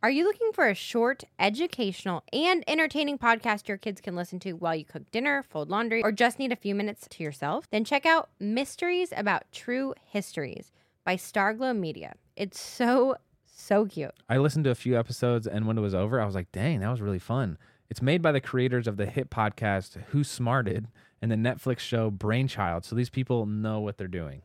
Are you looking for a short, educational, and entertaining podcast your kids can listen to while you cook dinner, fold laundry, or just need a few minutes to yourself? Then check out Mysteries About True Histories by Starglow Media. It's so, so cute. I listened to a few episodes, and when it was over, I was like, dang, that was really fun. It's made by the creators of the hit podcast Who Smarted and the Netflix show Brainchild. So these people know what they're doing.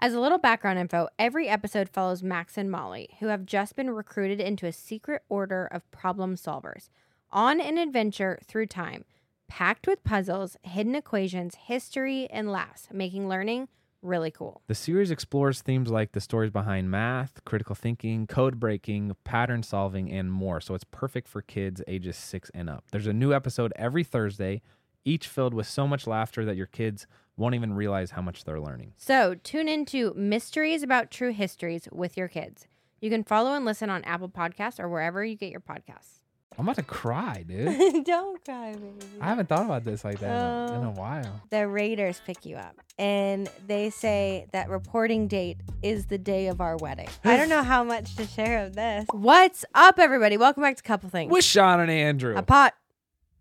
As a little background info, every episode follows Max and Molly, who have just been recruited into a secret order of problem solvers on an adventure through time, packed with puzzles, hidden equations, history, and laughs, making learning really cool. The series explores themes like the stories behind math, critical thinking, code breaking, pattern solving, and more. So it's perfect for kids ages six and up. There's a new episode every Thursday, each filled with so much laughter that your kids won't even realize how much they're learning. So tune into Mysteries About True Histories with your kids. You can follow and listen on Apple Podcasts or wherever you get your podcasts. I'm about to cry, dude. Don't cry, baby. I haven't thought about this like that in, a, in a Oh. while. the Raiders pick you up and they say that reporting date is the day of our wedding. I don't know how much to share of this. What's up, everybody? Welcome back to Couple Things. With Shawn and Andrew. A pot.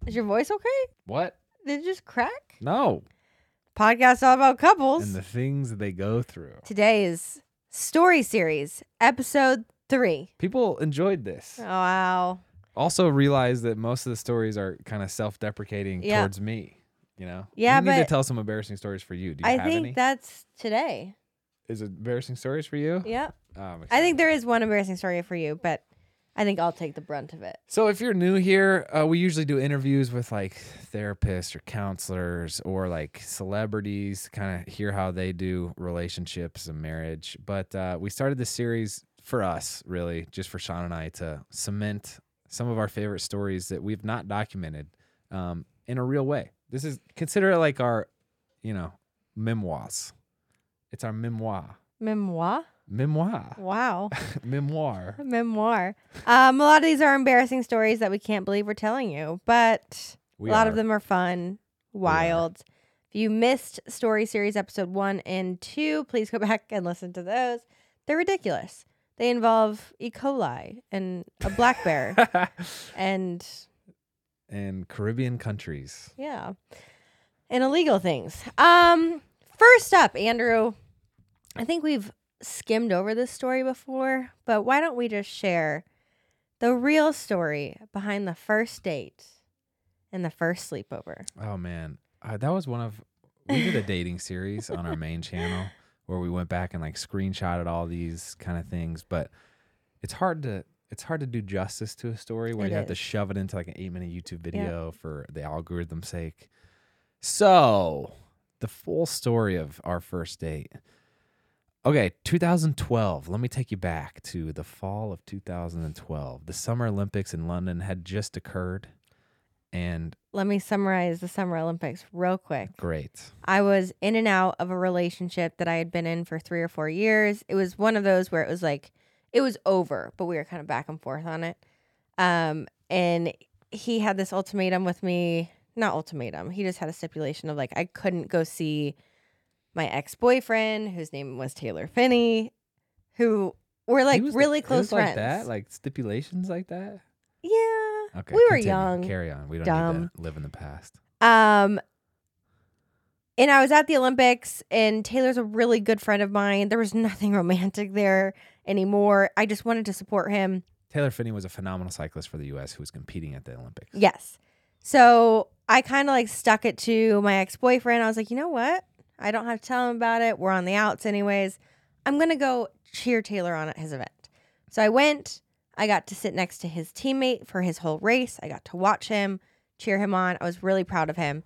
Is your voice okay? what? Did it just crack? No. Podcast all about couples. And the things that they go through. Today is Story Series, episode three. People enjoyed this. Oh, wow. Also realize that most of the stories are kind of self-deprecating Yeah. towards me. You know. Yeah, we need to tell some embarrassing stories for you. Do you I have think any? that's today. Is it embarrassing stories for you? Yeah. Oh, I think there is one embarrassing story for you, but I think I'll take the brunt of it. So if you're new here, uh, we usually do interviews with like therapists or counselors or like celebrities, kind of hear how they do relationships and marriage. But uh, we started this series for us, really, just for Shawn and I to cement some of our favorite stories that we've not documented um, in a real way. This is consider it like our, you know, memoirs. It's our memoir, Memoir? Memoir, Wow. memoir. Memoir. Um, a lot of these are embarrassing stories that we can't believe we're telling you, but We a lot are. of them are fun, wild. If you missed Story Series episode one and two, please go back and listen to those. They're ridiculous. They involve E. coli and a black bear and and Caribbean countries. yeah, and illegal things. Um, first up, Andrew, I think we've skimmed over this story before, but why don't we just share the real story behind the first date and the first sleepover? Oh man, uh, that was one of we did a dating series on our main channel where we went back and like screenshotted all these kind of things, but it's hard to it's hard to do justice to a story where It you have to shove it into like an 8-minute YouTube video for the algorithm's sake. So, the full story of our first date. Okay, 2012. Let me take you back to the fall of 2012. The Summer Olympics in London had just occurred and Let me summarize the Summer Olympics real quick. great. I was in and out of a relationship that I had been in for three or four years. It was one of those where it was like, it was over, but we were kind of back and forth on it. Um, and he had this ultimatum with me, not ultimatum, he just had a stipulation of like, I couldn't go see my ex boyfriend, whose name was Taylor Phinney, who were like was really close friends. Like that, like stipulations like that. yeah. Okay, We were continue. young, Carry on. We don't dumb. need to live in the past. Um, and I was at the Olympics, and Taylor's a really good friend of mine. There was nothing romantic there anymore. I just wanted to support him. Taylor Phinney was a phenomenal cyclist for the U.S. who was competing at the Olympics. Yes. So I kind of like stuck it to my ex boyfriend. I was like, you know what? I don't have to tell him about it. We're on the outs, anyways. I'm going to go cheer Taylor on at his event. So I went. I got to sit next to his teammate for his whole race. I got to watch him, cheer him on. I was really proud of him.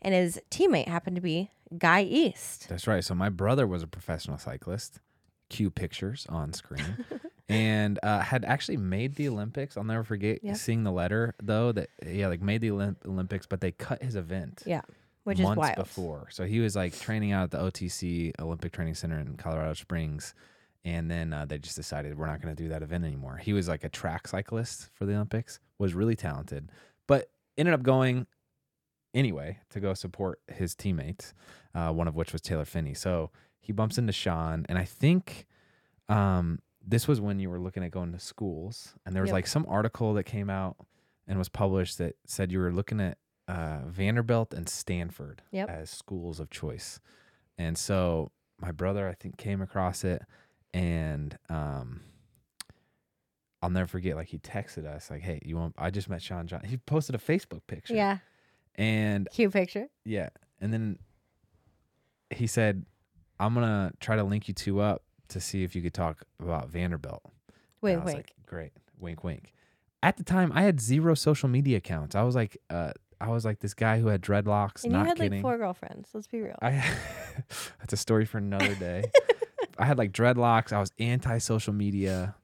And his teammate happened to be Guy East. That's right. So my brother was a professional cyclist. Cue pictures on screen, and uh, had actually made the Olympics. I'll never forget Yep. seeing the letter though that yeah, like made the Olymp- Olympics, but they cut his event. Yeah, which is months wild. before. So he was like training out at the OTC Olympic Training Center in Colorado Springs. And then uh, they just decided we're not going to do that event anymore. He was like a track cyclist for the Olympics, was really talented, but ended up going anyway to go support his teammates, uh, one of which was Taylor Phinney. So he bumps into Shawn, and I think um, this was when you were looking at going to schools, and there was Yep. like some article that came out and was published that said you were looking at uh, Vanderbilt and Stanford Yep. as schools of choice. And so my brother, I think, came across it, and um, I'll never forget. Like he texted us, like, "Hey, you want?" I just met Shawn John. He posted a Facebook picture. Yeah. And Cute picture. yeah, and then he said, "I'm gonna try to link you two up to see if you could talk about Vanderbilt." Wait, Wink, like, Great. Wink, wink. At the time, I had zero social media accounts. I was like, uh, I was like this guy who had dreadlocks. and you had kidding. like four girlfriends. Let's be real. I that's a story for another day. I had like dreadlocks. I was anti social media,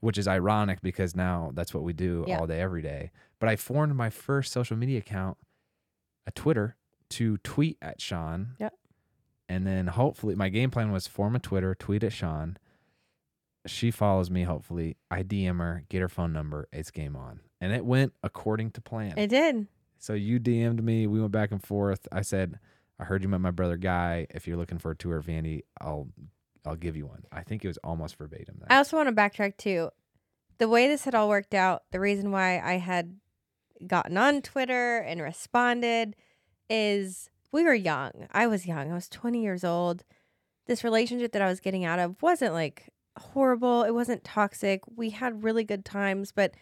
which is ironic because now that's what we do Yeah. all day, every day. But I formed my first social media account, a Twitter, to tweet at Shawn. Yep. And then hopefully, my game plan was form a Twitter, tweet at Shawn. She follows me, hopefully. I DM her, get her phone number. It's game on. And it went according to plan. it did. So you DM'd me. We went back and forth. I said, I heard you met my brother Guy. If you're looking for a tour of Vandy, I'll I'll give you one. I think it was almost verbatim. I also want to backtrack too. The way this had all worked out, the reason why I had gotten on Twitter and responded is we were young. I was young. I was 20 years old. This relationship that I was getting out of wasn't like horrible. It wasn't toxic. We had really good times, but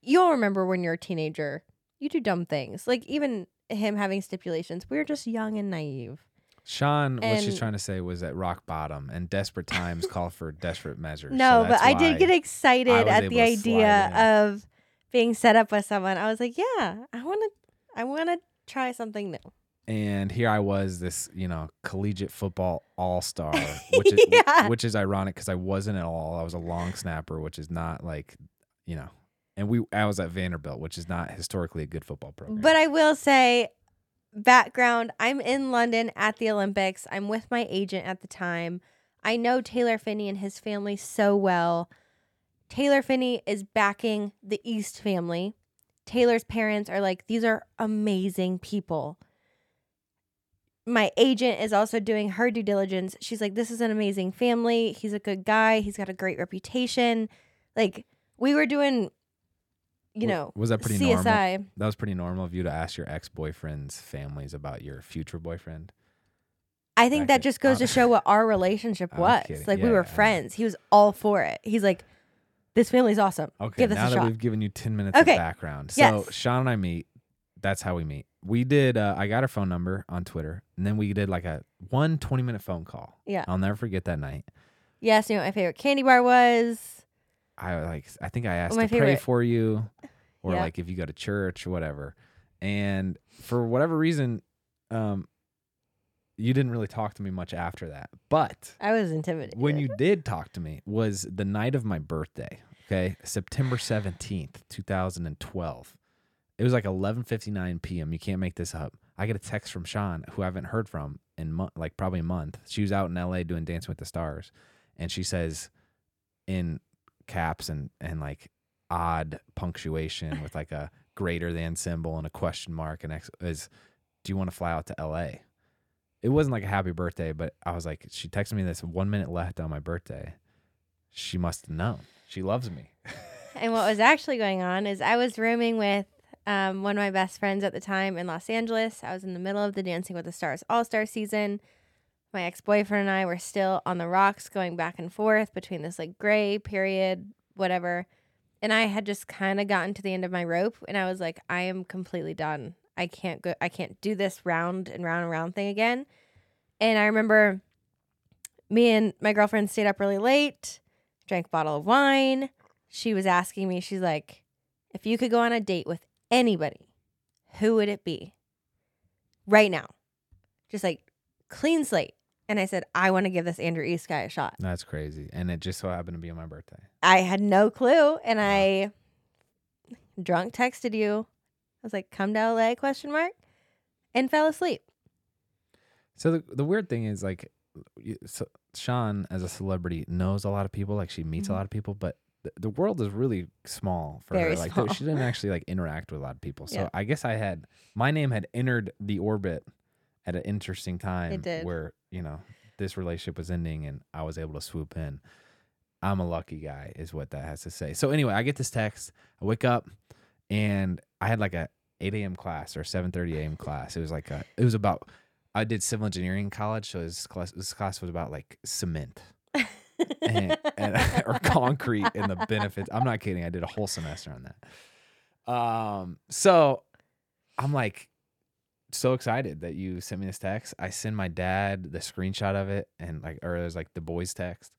you'll remember when you're a teenager, you do dumb things. Like even him having stipulations, we were just young and naive. Shawn, what she's trying to say was at rock bottom, and desperate times call for desperate measures. So No, but I did get excited at the idea of being set up with someone. I was like, yeah, I want to I want to try something new. And here I was, this you know collegiate football all star, which is Yeah. which is ironic because I wasn't at all. I was a long snapper, which is not like you know. And we, I was at Vanderbilt, which is not historically a good football program. But I will say background, I'm in London at the Olympics. I'm with my agent at the time. I know Taylor Phinney and his family so well. Taylor Phinney is backing the East family. Taylor's parents are like, these are amazing people. My agent is also doing her due diligence. She's like, this is an amazing family. He's a good guy. He's got a great reputation. Like, we were doing, you know, was that pretty CSI. normal? That was pretty normal of you to ask your ex boyfriend's families about your future boyfriend. I think Back that just goes to show what our relationship was. Like we were friends. He was all for it. He's like, "This family's awesome. Okay, Give this now a that shot." we've given you ten minutes Okay. of background, so Yes. Shawn and I meet. That's how we meet. We did. Uh, I got her phone number on Twitter, and then we did like a one 20 minute phone call. Yeah. I'll never forget that night. Yes, you know what my favorite candy bar was. I like. I think I asked to pray for you, or Yeah. like if you go to church or whatever. And for whatever reason, um, you didn't really talk to me much after that. But I was intimidated. when you did talk to me was the night of my birthday okay september 17th 2012 it was like 11:59 p.m. you can't make this up i get a text from shawn who i haven't heard from in mo- like probably a month she was out in la doing dancing with the stars and she says in caps and and like odd punctuation with like a greater than symbol and a question mark and ex- is do you want to fly out to la it wasn't like a happy birthday, but I was like, she texted me this one minute left on my birthday. She must know. She loves me. and what was actually going on is I was rooming with um, one of my best friends at the time in Los Angeles. I was in the middle of the Dancing with the Stars All Star season. My ex boyfriend and I were still on the rocks, going back and forth between this like gray period, whatever. And I had just kind of gotten to the end of my rope, and I was like, I am completely done. I can't go. I can't do this round and round and round thing again. And I remember me and my girlfriend stayed up really late, drank a bottle of wine. She was asking me, she's like, if you could go on a date with anybody, who would it be? Right now. Just like clean slate. And I said, I want to give this Andrew East guy a shot. That's crazy. And it just so happened to be on my birthday. I had no clue. And I drunk texted you. I was like, come to LA question mark and fell asleep. So the the weird thing is like, so Shawn as a celebrity knows a lot of people. Like she meets Mhm. a lot of people, but the, the world is really small for Very her. Like small. she didn't actually like interact with a lot of people. So Yeah. I guess I had my name had entered the orbit at an interesting time where you know this relationship was ending and I was able to swoop in. I'm a lucky guy, is what that has to say. So anyway, I get this text. I wake up, and I had like a 8 a.m. class or 7:30 a.m. class. It was like a, it was about. I did civil engineering in college, so this class this class was about like cement and, and or concrete and the benefits. I'm not kidding. I did a whole semester on that. Um, so I'm like so excited that you sent me this text. I send my dad the screenshot of it and like or there's like the boys text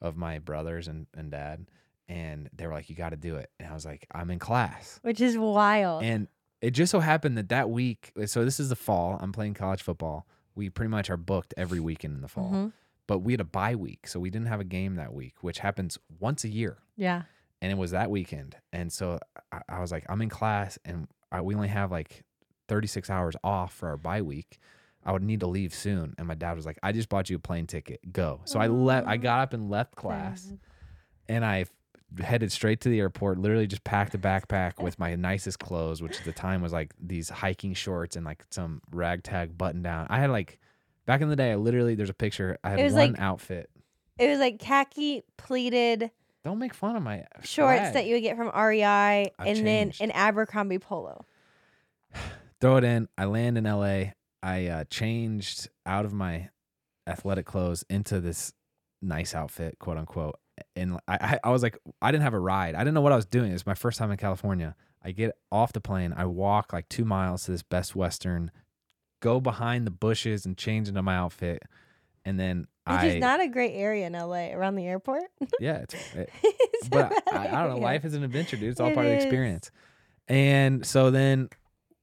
of my brothers and, and dad. And they were like, You gotta do it. And I was like, I'm in class. Which is wild. And it just so happened that that week, so this is the fall. I'm playing college football. We pretty much are booked every weekend in the fall, Mhm. but we had a bye week, so we didn't have a game that week, which happens once a year, Yeah. and it was that weekend. And so I, I was like, I'm in class, and I, we only have like 36 hours off for our bye week. I would need to leave soon, and my dad was like, I just bought you a plane ticket, go. So I left. I got up and left class and I headed straight to the airport. Literally just packed a backpack with my nicest clothes, which at the time was like these hiking shorts and like some ragtag button down. I had like back in the day. I literally there's a picture. I had one like- outfit. It was like khaki pleated Don't make fun of my shorts swag. that you would get from REI I've and then an Abercrombie polo. throw it in. I land in LA. I uh, changed out of my athletic clothes into this nice outfit, quote unquote. And I, I, I was like, I didn't have a ride. I didn't know what I was doing. It was my first time in California. I get off the plane. I walk like two miles to this Best Western, go behind the bushes and change into my outfit. And then Which is not a great area in LA around the airport. yeah, it's, it, It's but I, I don't know. Life is an adventure, dude. It's all It part of the experience. And so then,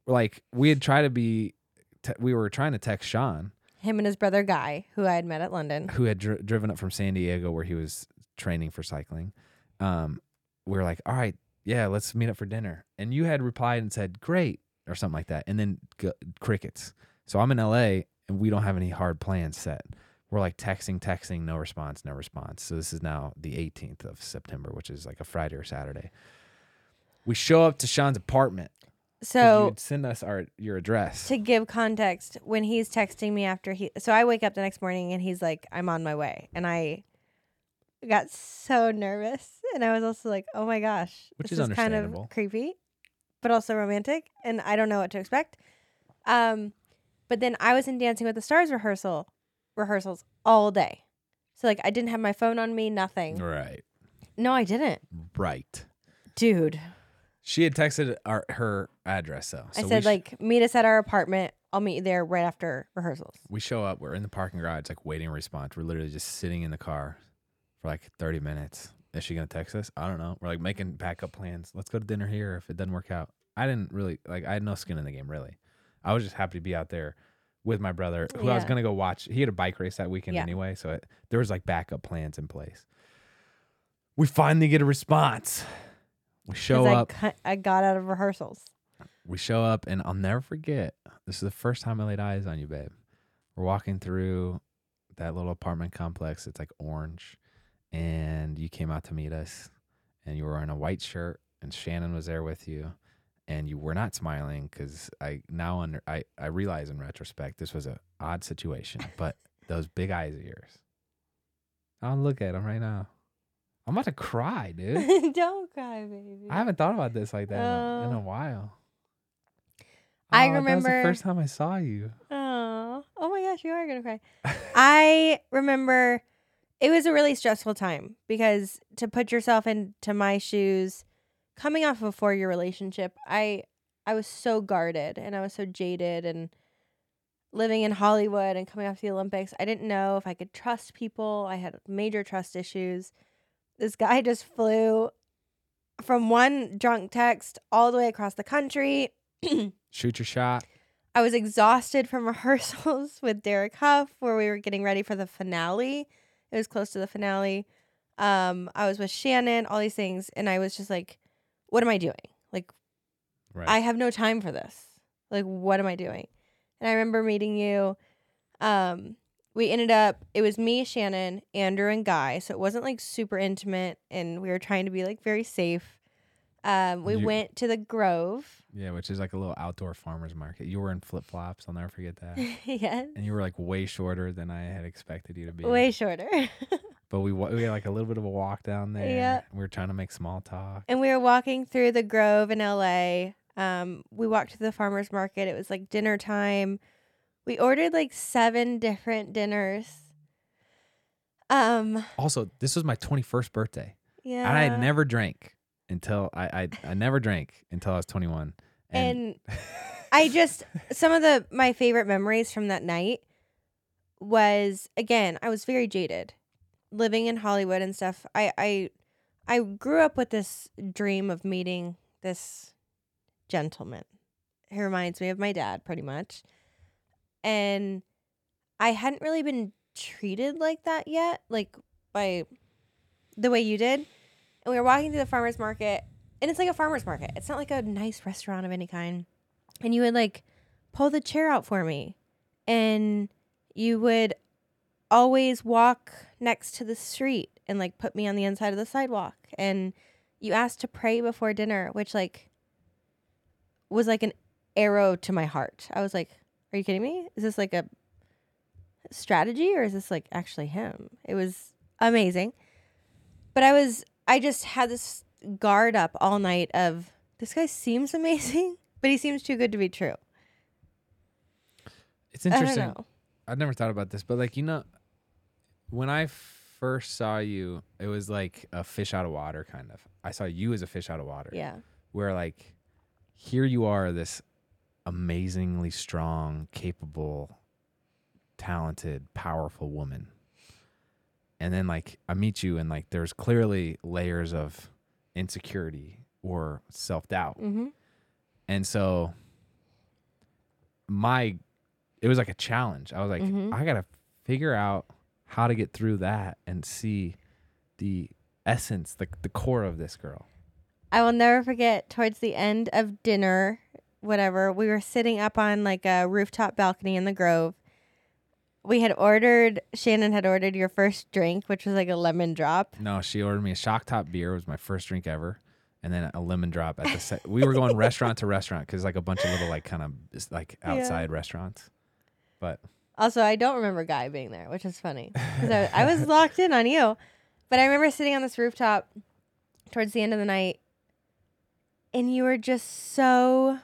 like, we had tried to be, te- we were trying to text Shawn, Him and his brother Guy, who I had met at London. who had dri- driven up from San Diego where he was training for cycling. Um, we were like, all right, yeah, let's meet up for dinner. And you had replied and said, great, or something like that. And then g- crickets. So I'm in LA and we don't have any hard plans set. We're like texting, texting, no response, no response. So this is now the 18th of September, which is like a Friday or Saturday. We show up to Shawn's apartment. So send us our your address. to give context, when he's texting me after he, so I wake up the next morning and he's like, "I'm on my way," and I got so nervous, and I was also like, "Oh my gosh, Which this is kind of creepy, but also romantic," and I don't know what to expect. Um, but then I was in Dancing with the Stars rehearsal rehearsals all day, so like I didn't have my phone on me, nothing. right. No, I didn't, Right. dude. She had texted our, her address though. I So we said sh- like, meet us at our apartment. I'll meet you there right after rehearsals. We show up. We're in the parking garage, like waiting a response. We're literally just sitting in the car for like 30 minutes. Is she gonna text us? I don't know. We're like making backup plans. Let's go to dinner here if it doesn't work out. I didn't really like. I had no skin in the game really. I was just happy to be out there with my brother, who I was Yeah. gonna go watch. He had a bike race that weekend Yeah. anyway, so it, there was like backup plans in place. We finally get a response. We show 'Cause up. I, cu- I got out of rehearsals. we show up and I'll never forget. This is the first time I laid eyes on you, babe. We're walking through that little apartment complex. It's like orange, and you came out to meet us, and you were in a white shirt, and Shannon was there with you, and you were not smiling because I now under I I realize in retrospect this was a odd situation, but those big eyes of yours. I'll look at them right now. I'm about to cry, dude. Don't cry, baby. I haven't thought about this like that in a, in a while. I Oh, remember- the first time I saw you. Oh, oh my gosh, you are gonna cry. I remember it was a really stressful time because to put yourself into my shoes, coming off of a four year relationship, I I was so guarded and I was so jaded and living in Hollywood and coming off the Olympics, I didn't know if I could trust people. I had major trust issues. This guy just flew from one drunk text all the way across the country. Shoot your shot. I was exhausted from rehearsals with Derek Hough, where we were getting ready for the finale. It was close to the finale. Um, I was with Shannon, all these things, and I was just like, "What am I doing? Like, Right. I have no time for this. Like, what am I doing?" And I remember meeting you. Um, we ended up. It was me, Shannon, Andrew, and Guy. So it wasn't like super intimate, and we were trying to be like very safe. Um, we You- went to the Grove. yeah, which is like a little outdoor farmers market. You were in flip flops. I'll never forget that. yes. and you were like way shorter than I had expected you to be. Way shorter. But we we had like a little bit of a walk down there. Yeah. We were trying to make small talk. And we were walking through the Grove in LA. Um, we walked to the farmers market. It was like dinner time. We ordered like seven different dinners. Um, Also, this was my 21st birthday. yeah. And I had never drank until I, I I never drank until I was 21. and I just some of the my favorite memories from that night was again, I was very jaded. Living in Hollywood and stuff. I I I grew up with this dream of meeting this gentleman. He reminds me of my dad pretty much. And I hadn't really been treated like that yet, like by the way you did. And we were walking through the farmers market, and it's like a farmers market. It's not like a nice restaurant of any kind. And you would like pull the chair out for me, and you would always walk next to the street and like put me on the inside of the sidewalk. And you asked to pray before dinner, which like was like an arrow to my heart. I was like, "Are you kidding me? Is this like a strategy or is this like actually him?" It was amazing. But I was I just had this guard up all night of this guy seems amazing, but he seems too good to be true. it's interesting. I've never thought about this, but like you know, when I first saw you, it was like a fish out of water kind of. I saw you as a fish out of water. Yeah. Where like here you are, this amazingly strong, capable, talented, powerful woman. And then like I meet you and like there's clearly layers of insecurity or self doubt. Mm-hmm. And so my it was like a challenge. I was like, Mhm. I gotta figure out how to get through that and see the essence, the the core of this girl. I will never forget towards the end of dinner, whatever, we were sitting up on like a rooftop balcony in the Grove. We had ordered, Shannon had ordered your first drink, which was like a lemon drop. No, she ordered me a shock top beer. It was my first drink ever. And then a lemon drop at the se- we were going restaurant to restaurant because like a bunch of little like kind of like Yeah. outside restaurants. But Also, I don't remember Guy being there, which is funny because I, I was locked in on you. But I remember sitting on this rooftop towards the end of the night, and you were just so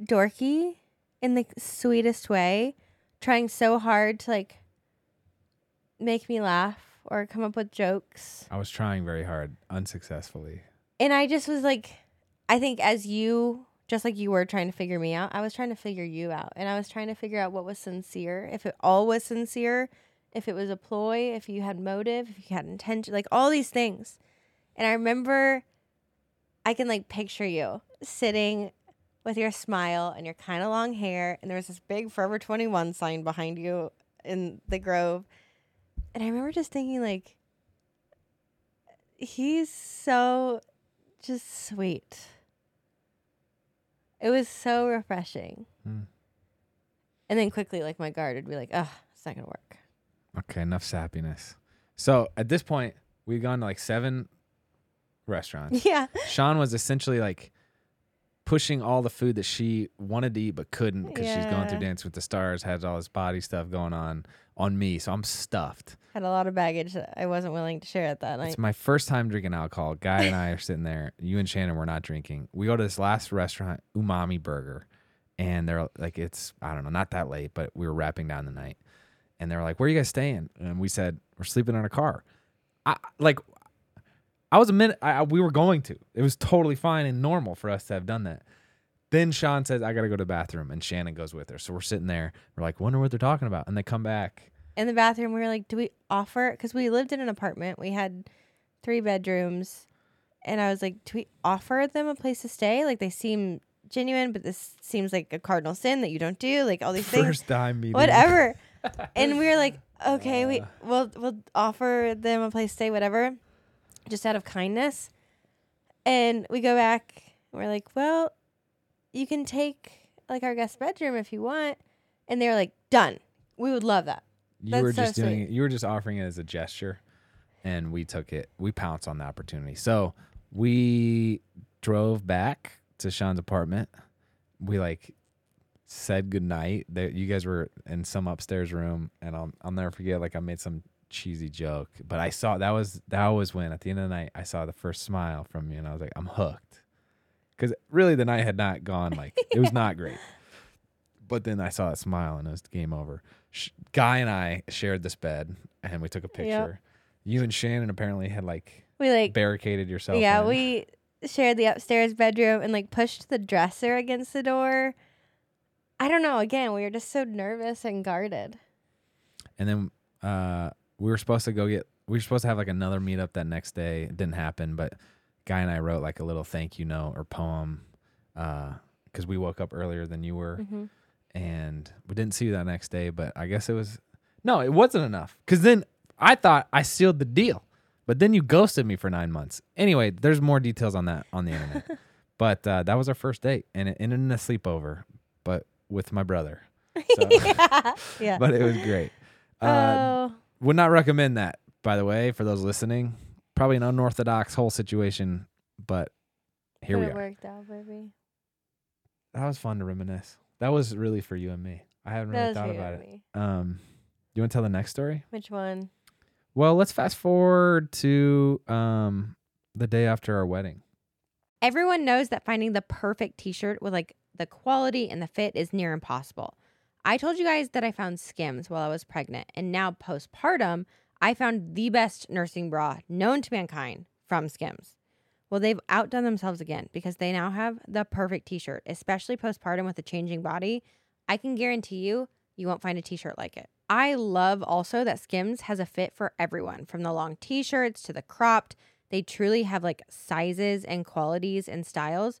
dorky in the sweetest way, trying so hard to like make me laugh or come up with jokes. I was trying very hard, unsuccessfully. And I just was like, I think as you, just like you were trying to figure me out, I was trying to figure you out. And I was trying to figure out what was sincere, if it all was sincere, if it was a ploy, if you had motive, if you had intention, like all these things. And I remember I can like picture you sitting with your smile and your kind of long hair. And there was this big Forever 21 sign behind you in the Grove. And I remember just thinking, like, he's so just sweet. It was so refreshing. Hmm. And then quickly, like my guard would be like, "Ugh, it's not gonna work." Okay, enough sappiness. So at this point, we've gone to like seven restaurants. Yeah, Shawn was essentially like pushing all the food that she wanted to eat but couldn't because she's going through Yeah. Dance with the Stars, has all this body stuff going on on me. So I'm stuffed. had a lot of baggage that I wasn't willing to share at that night. It's my first time drinking alcohol. Guy and I are sitting there. You and Shannon were not drinking. We go to this last restaurant, Umami Burger, and they're like, it's I don't know, not that late, but we were wrapping down the night, and they were like, "Where are you guys staying?" And we said, "We're sleeping in a car." I like, I was a minute. I, I- we were going to. It was totally fine and normal for us to have done that. Then Shawn says, "I got to go to the bathroom," and Shannon goes with her. So we're sitting there. We're like, "Wonder what they're talking about," and they come back. in the bathroom, we were like, "Do we offer?" Because we lived in an apartment. We had three bedrooms, and I was like, "Do we offer them a place to stay? Like they seem genuine, but this seems like a cardinal sin that you don't do. Like all these things." First time meeting. whatever. and we were like, okay, we we'll we'll offer them a place to stay, whatever, just out of kindness. And we go back. And we're like, well, you can take like our guest bedroom if you want. And they were like, done. We would love that. You That's were so just doing sweet. it. You were just offering it as a gesture, and we took it. We pounced on the opportunity. So we drove back to Shawn's apartment. We like said goodnight. That you guys were in some upstairs room, and I'll I'll never forget. Like I made some cheesy joke. But I saw that was that was when at the end of the night I saw the first smile from you, and I was like, I'm hooked. Because really, the night had not gone like it was not great. But then I saw that smile, and it was game over. Sh- Guy and I shared this bed, and we took a picture. You and Shannon apparently had like We like barricaded yourself. yeah, in. we shared the upstairs bedroom and like pushed the dresser against the door. I don't know. Again, we were just so nervous and guarded. And then uh, we were supposed to go get. We were supposed to have like another meetup that next day. It didn't happen, but Guy and I wrote like a little thank you note or poem because we woke up earlier than you were, Mhm. and we didn't see you that next day. But I guess it was no, it wasn't enough. Because then I thought I sealed the deal, but then you ghosted me for nine months. Anyway, there's more details on that on the internet. but uh, that was our first date, and it ended in a sleepover, but with my brother. So, yeah. yeah. but it was great. Uh, oh, would not recommend that, by the way, for those listening. Probably an unorthodox whole situation, but here we it are. worked out, baby. That was fun to reminisce. That was really for you and me. I haven't That really was thought you about and it. me. Um, you want to tell the next story? Which one? Well, let's fast forward to um the day after our wedding. Everyone knows that finding the perfect t-shirt with like the quality and the fit is near impossible. I told you guys that I found Skims while I was pregnant, and now postpartum, I found the best nursing bra known to mankind from Skims. Well, they've outdone themselves again because they now have the perfect t-shirt, especially postpartum with a changing body. I can guarantee you, you won't find a t-shirt like it. I love also that Skims has a fit for everyone, from the long t-shirts to the cropped. They truly have like sizes and qualities and styles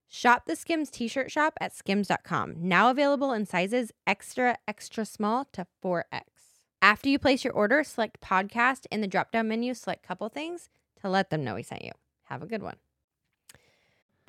Shop the Skims t-shirt shop at skims.com. Now available in sizes extra extra small to 4X. After you place your order, select podcast in the drop-down menu, select couple things to let them know we sent you. Have a good one.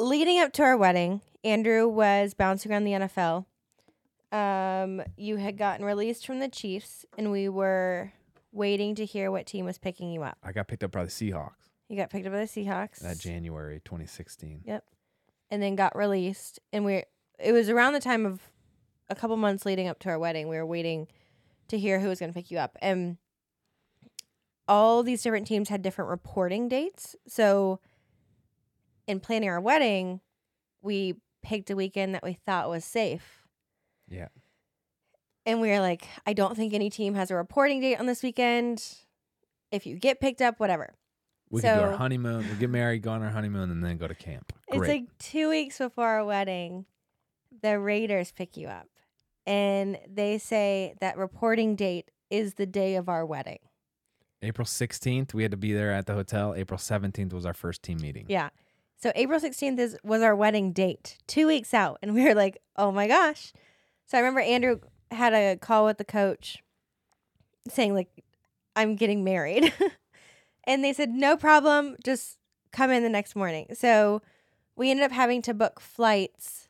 leading up to our wedding, Andrew was bouncing around the NFL. Um, you had gotten released from the Chiefs, and we were waiting to hear what team was picking you up. I got picked up by the Seahawks You got picked up by the Seahawks. that January 2016. Yep. And then got released. And we it was around the time of a couple months leading up to our wedding. We were waiting to hear who was going to pick you up. And all these different teams had different reporting dates. So in planning our wedding, we picked a weekend that we thought was safe. Yeah. And we were like, I don't think any team has a reporting date on this weekend. If you get picked up, whatever. We could do our honeymoon, we get married, go on our honeymoon, and then go to camp. Great. It's like two weeks before our wedding, the Raiders pick you up. And they say that reporting date is the day of our wedding. April 16th, we had to be there at the hotel. April 17th was our first team meeting. Yeah. So April 16th is was our wedding date, two weeks out. And we were like, oh my gosh. So I remember Andrew had a call with the coach saying, like, I'm getting married. and they said, no problem. Just come in the next morning. So we ended up having to book flights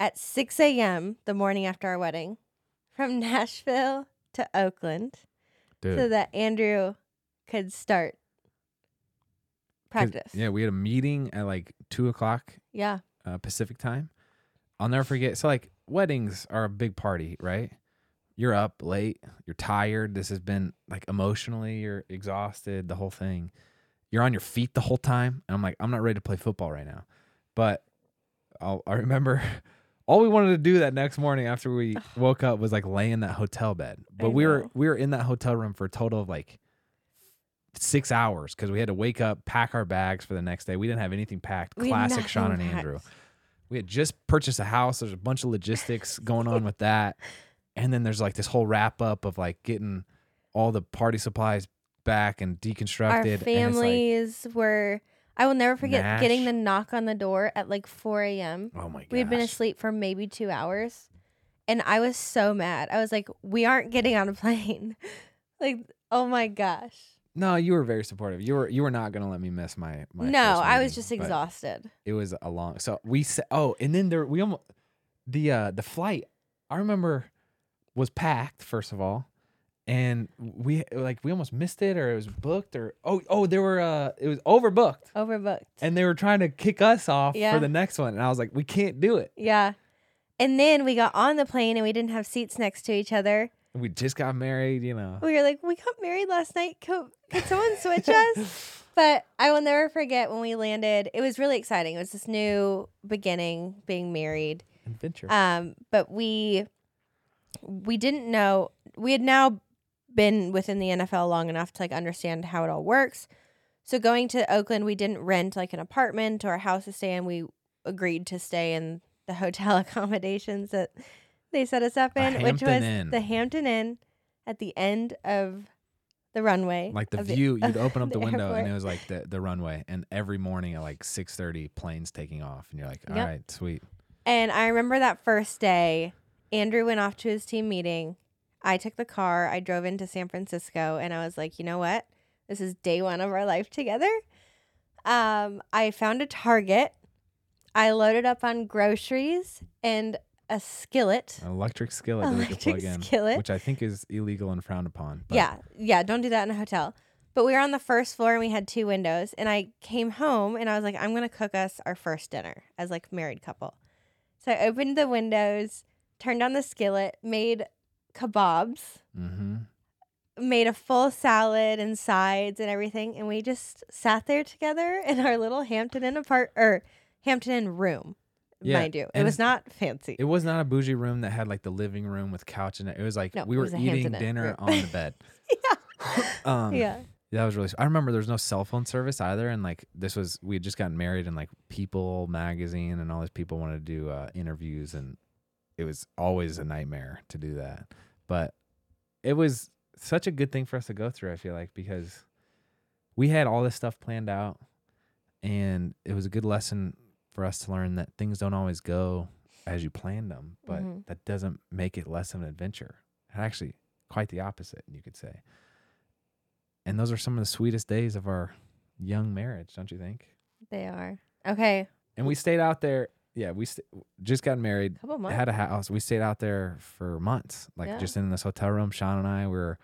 at 6 a.m. the morning after our wedding from Nashville to Oakland Dude, so that Andrew could start Practice. Yeah, we had a meeting at like two o'clock Yeah. uh, Pacific time. I'll never forget. So like weddings are a big party, right? You're up late, you're tired. This has been like emotionally, you're exhausted, the whole thing. You're on your feet the whole time. And I'm like, I'm not ready to play football right now. But I'll, I remember all we wanted to do that next morning after we woke up was like lay in that hotel bed. But we were we were in that hotel room for a total of like six hours because we had to wake up, pack our bags for the next day. We didn't have anything packed. We Classic Shawn and nothing Andrew. We had just purchased a house. There's a bunch of logistics going on with that. And then there's like this whole wrap up of like getting all the party supplies back and deconstructed. Our and like, families were. I will never forget getting the knock on the door at like 4 a.m. oh my god. We had been asleep for maybe two hours. And I was so mad. I was like, we aren't getting on a plane. like, oh my gosh. No, you were very supportive. You were you were not gonna let me miss my my no, first I was meeting, just but exhausted. It was a long so we said oh, and then there we almost the uh the flight I remember was packed first of all. And we like we almost missed it or it was booked or oh oh there were uh it was overbooked. Overbooked. and they were trying to kick us off Yeah. for the next one and i was like we can't do it yeah. And then we got on the plane and we didn't have seats next to each other. We just got married you know We were like, we got married last night. Could, could someone switch us? But I will never forget when we landed. It was really exciting. It was this new beginning, being married. adventure Um, but we we didn't know we had now been within the NFL long enough to like understand how it all works. So going to Oakland, we didn't rent like an apartment or a house to stay in. We agreed to stay in the hotel accommodations that they set us up in, which was Inn. the Hampton Inn at the end of the runway. like the view you'd open up the, the window and it was like the, the runway and every morning at like 6.30 planes taking off and you're like all Yep. right sweet And I remember that first day, Andrew went off to his team meeting. I took the car, I drove into San Francisco, and I was like, you know what? This is day one of our life together. Um, I found a Target. I loaded up on groceries and a skillet. an electric skillet that we could Electric in skillet. which i think is illegal and frowned upon but Yeah, yeah, don't do that in a hotel. But we were on the first floor and we had two windows. And I came home and I was like, I'm gonna cook us our first dinner as like married couple. So I opened the windows, turned on the skillet, made kebabs, mm-hmm. made a full salad and sides and everything, and we just sat there together in our little Hampton Inn apart or Hampton Inn room. Yeah, mind you, it and was not fancy. it was not a bougie room that had like the living room with couch in it it was like No, we it were was a eating Hampton Inn dinner room. on the bed um yeah, That was really. I remember there was no cell phone service either, and like this was we had just gotten married, and like People magazine and all these people wanted to do uh, interviews, and it was always a nightmare to do that. But it was such a good thing for us to go through. I feel like because we had all this stuff planned out, and it was a good lesson for us to learn that things don't always go as you planned them, but Mhm. that doesn't make it less of an adventure. Actually, quite the opposite, you could say. And those are some of the sweetest days of our young marriage, don't you think? they are. Okay, And we stayed out there. Yeah, we st- just got married. couple months. Had a house. We stayed out there for months, like Yeah. just in this hotel room. Shawn and I were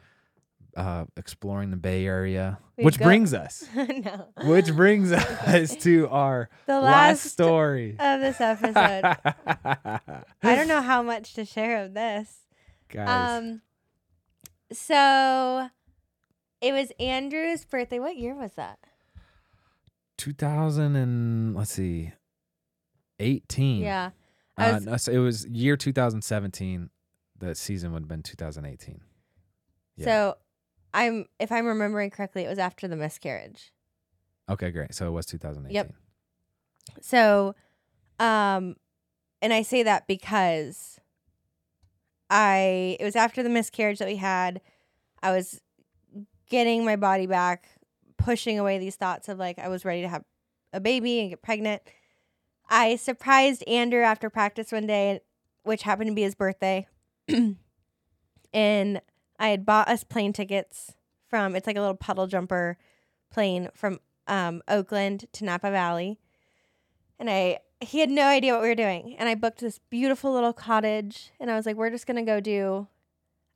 uh, exploring the Bay Area, We'd which brings us, no, which brings us to our the last last story. of this episode. I don't know how much to share of this. guys. Um, so it was Andrew's birthday. What year was that? 2000 and let's see, 18. Yeah, I Uh, was- no, so it was year 2017. The season would have been 2018. Yeah. So I'm, if I'm remembering correctly, it was after the miscarriage. Okay, great. So it was 2018. Yep. So, um, and I say that because I it was after the miscarriage that we had. I was getting my body back, pushing away these thoughts of like I was ready to have a baby and get pregnant. I surprised Andrew after practice one day, which happened to be his birthday. and I had bought us plane tickets from it's like a little puddle jumper plane from um, Oakland to Napa Valley. And I he had no idea what we were doing. And I booked this beautiful little cottage and I was like, we're just gonna go do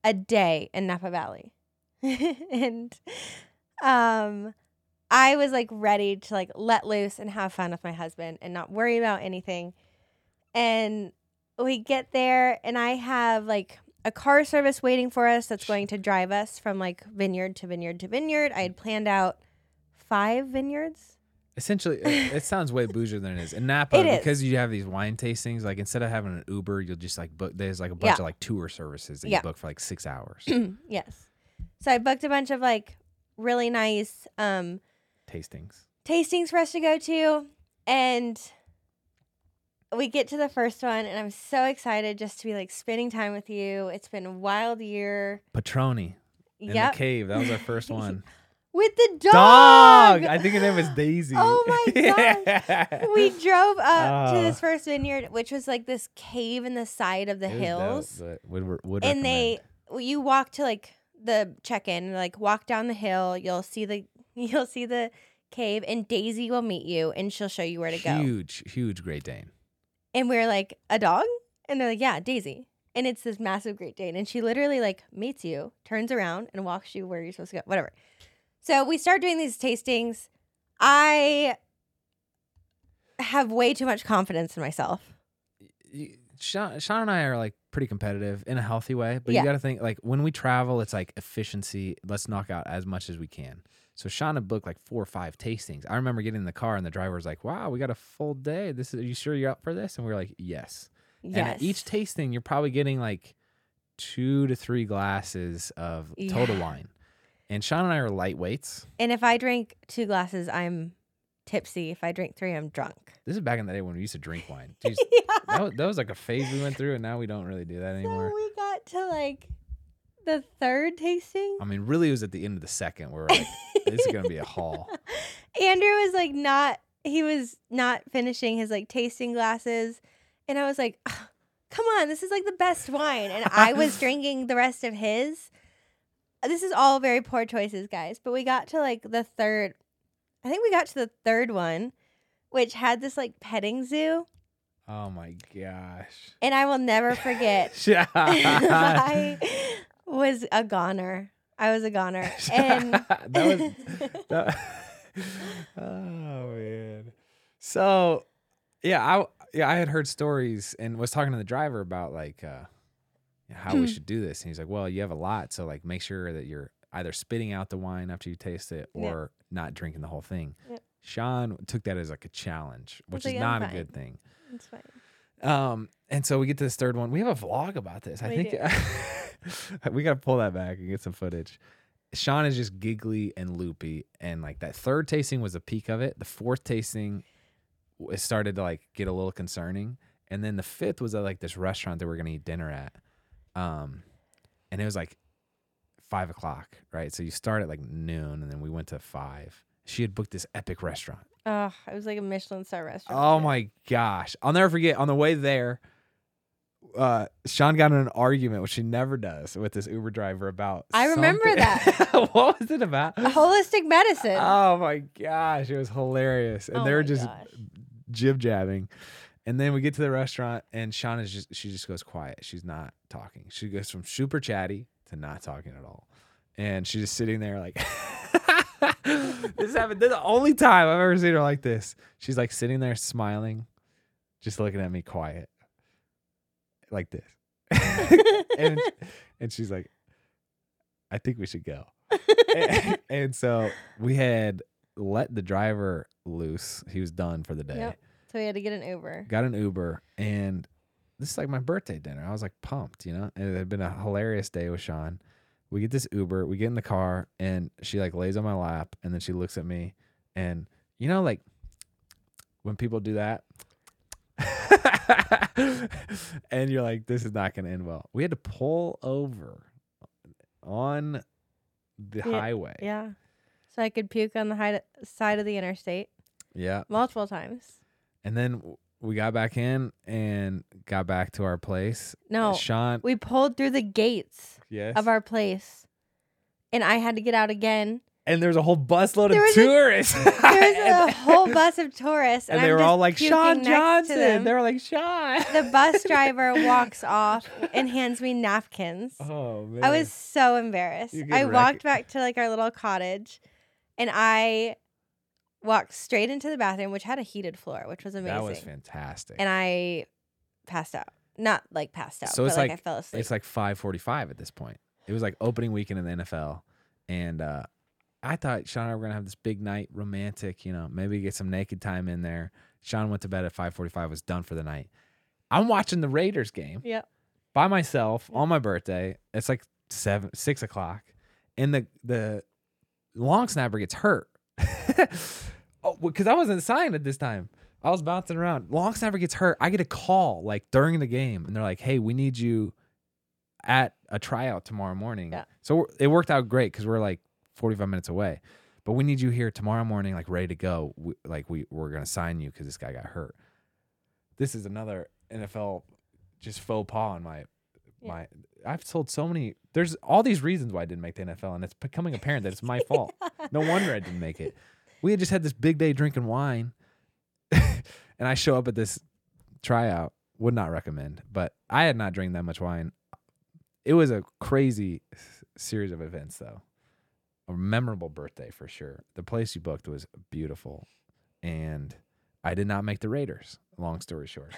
a day in Napa Valley. and um I was like ready to like let loose and have fun with my husband and not worry about anything. And we get there and I have like a car service waiting for us that's going to drive us from like vineyard to vineyard to vineyard. I had planned out five vineyards. Essentially, it, it sounds way bougier than it is. In Napa, It is. because you have these wine tastings, like instead of having an Uber, you'll just like book. There's like a bunch Yeah. of like tour services that Yeah. you book for like six hours. yes. So I booked a bunch of like really nice um tastings. tastings for us to go to and we get to the first one and I'm so excited just to be like spending time with you. It's been a wild year. Patroni in yep. the cave. That was our first one. With the dog. Dog. I think her name was Daisy. Oh my gosh. we drove up to Oh. this first vineyard, which was like this cave in the side of the hills. would, would and they recommend. well, you walk to like the check-in like walk down the hill you'll see the you'll see the cave and daisy will meet you and she'll show you where to go huge, huge Great Dane. And we're like a dog and they're like yeah daisy and it's this massive great dane and she literally like meets you turns around and walks you where you're supposed to go whatever so we start doing these tastings i have way too much confidence in myself Shawn, Shawn and I are like pretty competitive in a healthy way, but Yeah. you got to think like when we travel, it's like efficiency. Let's knock out as much as we can. So Shawn had booked like four or five tastings. I remember getting in the car and the driver was like, "Wow, we got a full day. This is. Are you sure you're up for this?" And we are like, "Yes." And yes at each tasting, you're probably getting like two to three glasses of total Yeah. wine. And Shawn and I are lightweights. and if i drink two glasses i'm tipsy if i drink three i'm drunk This is back in the day when we used to drink wine. Jeez, yeah. that, was, that was like a phase we went through, and now we don't really do that anymore. So we got to like the third tasting. I mean, really, it was at the end of the second where we're like, this is gonna be a haul. Andrew was like not he was not finishing his like tasting glasses and I was like, "Ugh, "Come on, this is like the best wine." And I was drinking the rest of his. This is all very poor choices, guys, but we got to like the third I think we got to the third one which had this like petting zoo Oh my gosh. and I will never forget Yeah. I was a goner. I was a goner. And that was that, oh man. So yeah, I yeah I had heard stories and was talking to the driver about like uh, how Hmm. we should do this, and he's like, "Well, you have a lot, so like make sure that you're either spitting out the wine after you taste it or not drinking the whole thing." Yep. Shawn took that as like a challenge, which like, is not a good thing. it's fine. Um, and so we get to this third one. We have a vlog about this. I think we got to pull that back and get some footage. Shawn is just giggly and loopy, and like that third tasting was a peak of it. The fourth tasting, it started to like get a little concerning, and then the fifth was at like this restaurant that we are gonna eat dinner at, um, and it was like five o'clock, right? So you start at like noon, and then we went to five. She had booked this epic restaurant. Oh, it was like a Michelin star restaurant. Oh my gosh. I'll never forget on the way there, uh, Shawn got in an argument, which she never does, with this Uber driver about. I remember that. what was it about? Holistic medicine. Oh my gosh, it was hilarious, and Oh they were just gosh. jib jabbing. And then we get to the restaurant, and Shawn is just she just goes quiet. She's not talking. She goes from super chatty to not talking at all, and she's just sitting there like. this happened. This is the only time I've ever seen her like this. She's like sitting there smiling, just looking at me quiet, like this, and and she's like, "I think we should go." and, and so we had let the driver loose. He was done for the day. Yep. So we had to get an Uber. Got an Uber, and this is like my birthday dinner. I was like pumped, you know. And it had been a hilarious day with Shawn. We get this Uber, we get in the car, and she like lays on my lap, and then she looks at me, and you know, like when people do that. and you're like, this is not going to end well. We had to pull over on the Yeah, highway. Yeah. So I could puke on the hide- side of the interstate Yeah. multiple times. And then we got back in and got back to our place. No, Shawn. we pulled through the gates Yes. of our place, and I had to get out again. And there was a whole busload of a- tourists. There was a whole bus of tourists, and, and they were all like, Shawn Johnson. They were like, Shawn. The bus driver walks off and hands me napkins. Oh, man. I was so embarrassed. I walked back to like our little cottage and I walked straight into the bathroom, which had a heated floor, which was amazing. That was fantastic. and I passed out. Not like passed out, So but it's like, like- I fell asleep. it's like 5:45 at this point. It was like opening weekend in the NFL, and uh, I thought Shawn and I were gonna have this big night, romantic. You know, maybe get some naked time in there. Shawn went to bed at 5:45, was done for the night. I'm watching the Raiders game Yep. by myself on my birthday. It's like seven, six o'clock, and the the long snapper gets hurt. oh, because I wasn't signed at this time. I was bouncing around. Long snapper gets hurt. I get a call like during the game, and they're like, "Hey, we need you at a tryout tomorrow morning." Yeah. So it worked out great because we're like 45 minutes away, but we need you here tomorrow morning, like ready to go. We, like we we're gonna sign you because this guy got hurt. This is another NFL just faux pas on my Yeah. my. I've told so many. There's all these reasons why I didn't make the NFL, and it's becoming apparent that it's my fault. No wonder I didn't make it. We had just had this big day drinking wine, and I show up at this tryout. Would not recommend, but I had not drank that much wine. It was a crazy series of events, though. A memorable birthday for sure. The place you booked was beautiful, and I did not make the Raiders. Long story short,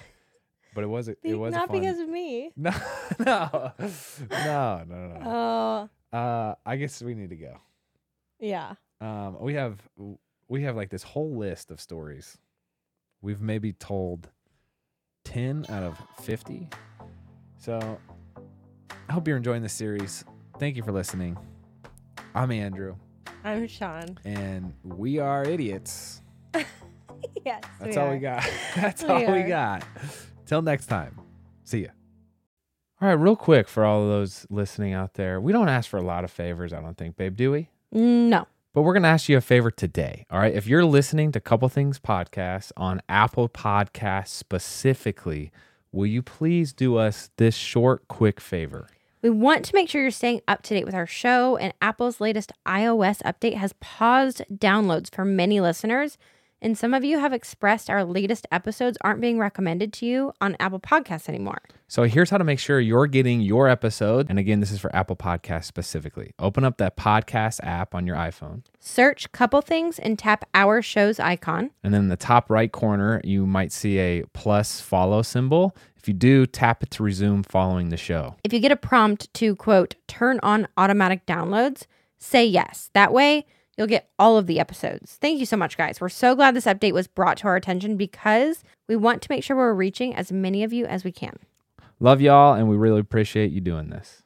but it was a, it was not fun, because of me. no, no, no, no, no. Oh, Uh, I guess we need to go. yeah. Um, we have we have like this whole list of stories. We've maybe told ten out of fifty. So I hope you're enjoying this series. Thank you for listening. I'm Andrew, I'm Shawn. and we are idiots. yes. That's all we got. That's We all we got. Till next time. See ya. All right, real quick for all of those listening out there. We don't ask for a lot of favors, I don't think, babe, do we? No. But we're going to ask you a favor today. All right. If you're listening to Couple Things Podcast on Apple Podcasts specifically, will you please do us this short, quick favor? We want to make sure you're staying up to date with our show, and Apple's latest iOS update has paused downloads for many listeners. And some of you have expressed our latest episodes aren't being recommended to you on Apple Podcasts anymore. So here's how to make sure you're getting your episode. And again, this is for Apple Podcasts specifically. Open up that podcast app on your iPhone. Search Couple Things and tap our show's icon. And then in the top right corner, you might see a plus follow symbol. If you do, tap it to resume following the show. If you get a prompt to quote, turn on automatic downloads, say yes. That way, you'll get all of the episodes. Thank you so much, guys. We're so glad this update was brought to our attention because we want to make sure we're reaching as many of you as we can. Love y'all, and we really appreciate you doing this.